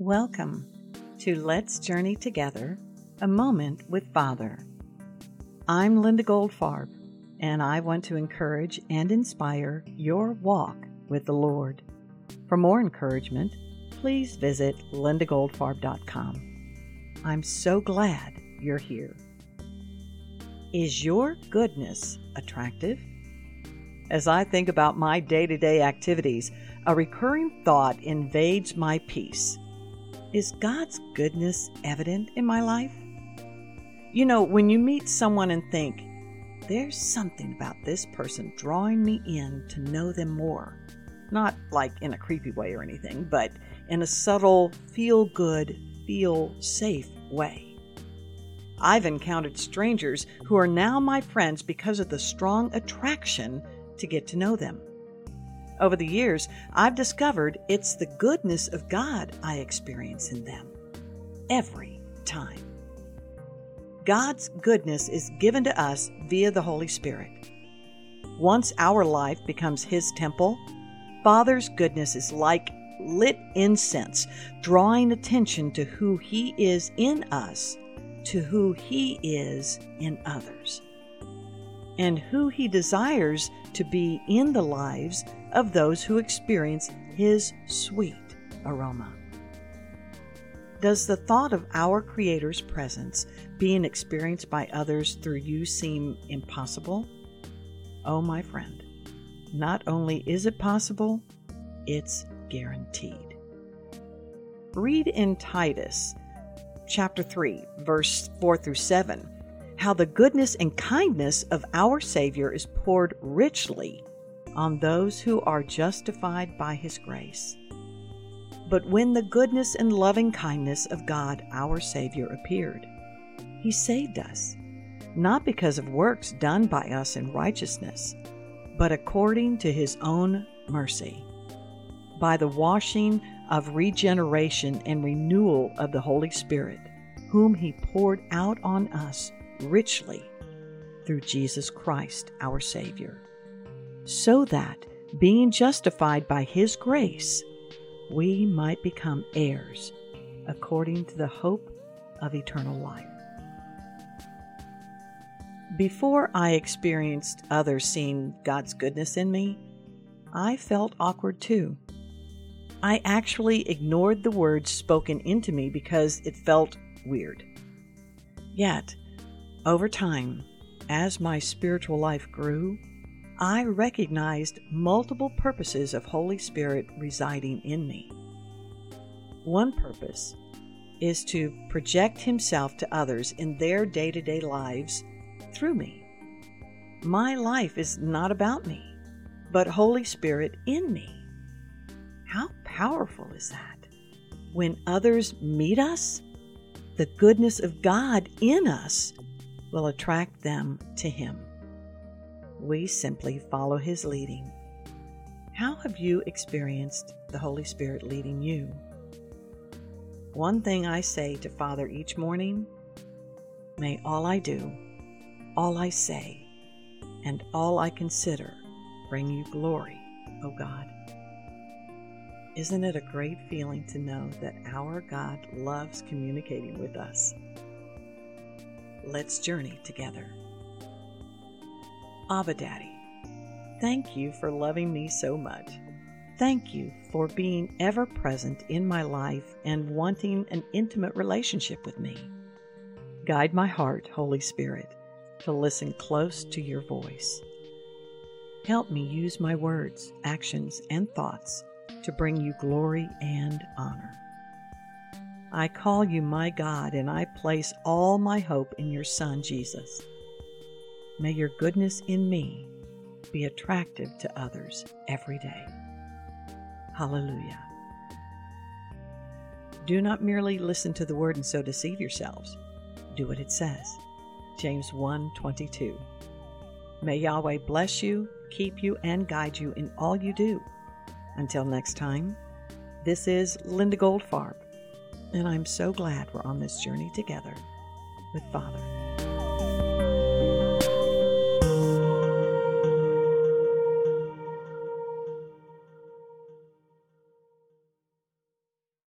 Welcome to Let's Journey Together A Moment with Father. I'm Linda Goldfarb, and I want to encourage and inspire your walk with the Lord. For more encouragement, please visit lindagoldfarb.com. I'm so glad you're here. Is your goodness attractive? As I think about my day to day activities, a recurring thought invades my peace is God's goodness evident in my life? You know, when you meet someone and think, there's something about this person drawing me in to know them more. Not like in a creepy way or anything, but in a subtle, feel good, feel safe way. I've encountered strangers who are now my friends because of the strong attraction to get to know them. Over the years, I've discovered it's the goodness of God I experience in them. Every time. God's goodness is given to us via the Holy Spirit. Once our life becomes His temple, Father's goodness is like lit incense, drawing attention to who He is in us, to who He is in others, and who He desires to be in the lives of those who experience His sweet aroma. Does the thought of our Creator's presence being experienced by others through you seem impossible? Oh, my friend, not only is it possible, it's guaranteed. Read in Titus chapter 3, verse 4 through 7, how the goodness and kindness of our Savior is poured richly on those who are justified by His grace. But when the goodness and loving kindness of God our Savior appeared, He saved us, not because of works done by us in righteousness, but according to His own mercy, by the washing of regeneration and renewal of the Holy Spirit, whom He poured out on us richly through Jesus Christ our Savior so that, being justified by His grace, we might become heirs according to the hope of eternal life. Before I experienced others seeing God's goodness in me, I felt awkward too. I actually ignored the words spoken into me because it felt weird. Yet, over time, as my spiritual life grew, I recognized multiple purposes of Holy Spirit residing in me. One purpose is to project Himself to others in their day to day lives through me. My life is not about me, but Holy Spirit in me. How powerful is that? When others meet us, the goodness of God in us will attract them to Him we simply follow His leading. How have you experienced the Holy Spirit leading you? One thing I say to Father each morning may all I do, all I say, and all I consider bring you glory, O God. Isn't it a great feeling to know that our God loves communicating with us? Let's journey together. Abba Daddy, thank you for loving me so much. Thank you for being ever present in my life and wanting an intimate relationship with me. Guide my heart, Holy Spirit, to listen close to your voice. Help me use my words, actions, and thoughts to bring you glory and honor. I call you my God, and I place all my hope in your Son, Jesus. May your goodness in me be attractive to others every day. Hallelujah. Do not merely listen to the word and so deceive yourselves. Do what it says. James 1:22. May Yahweh bless you, keep you and guide you in all you do. Until next time, this is Linda Goldfarb, and I'm so glad we're on this journey together with Father.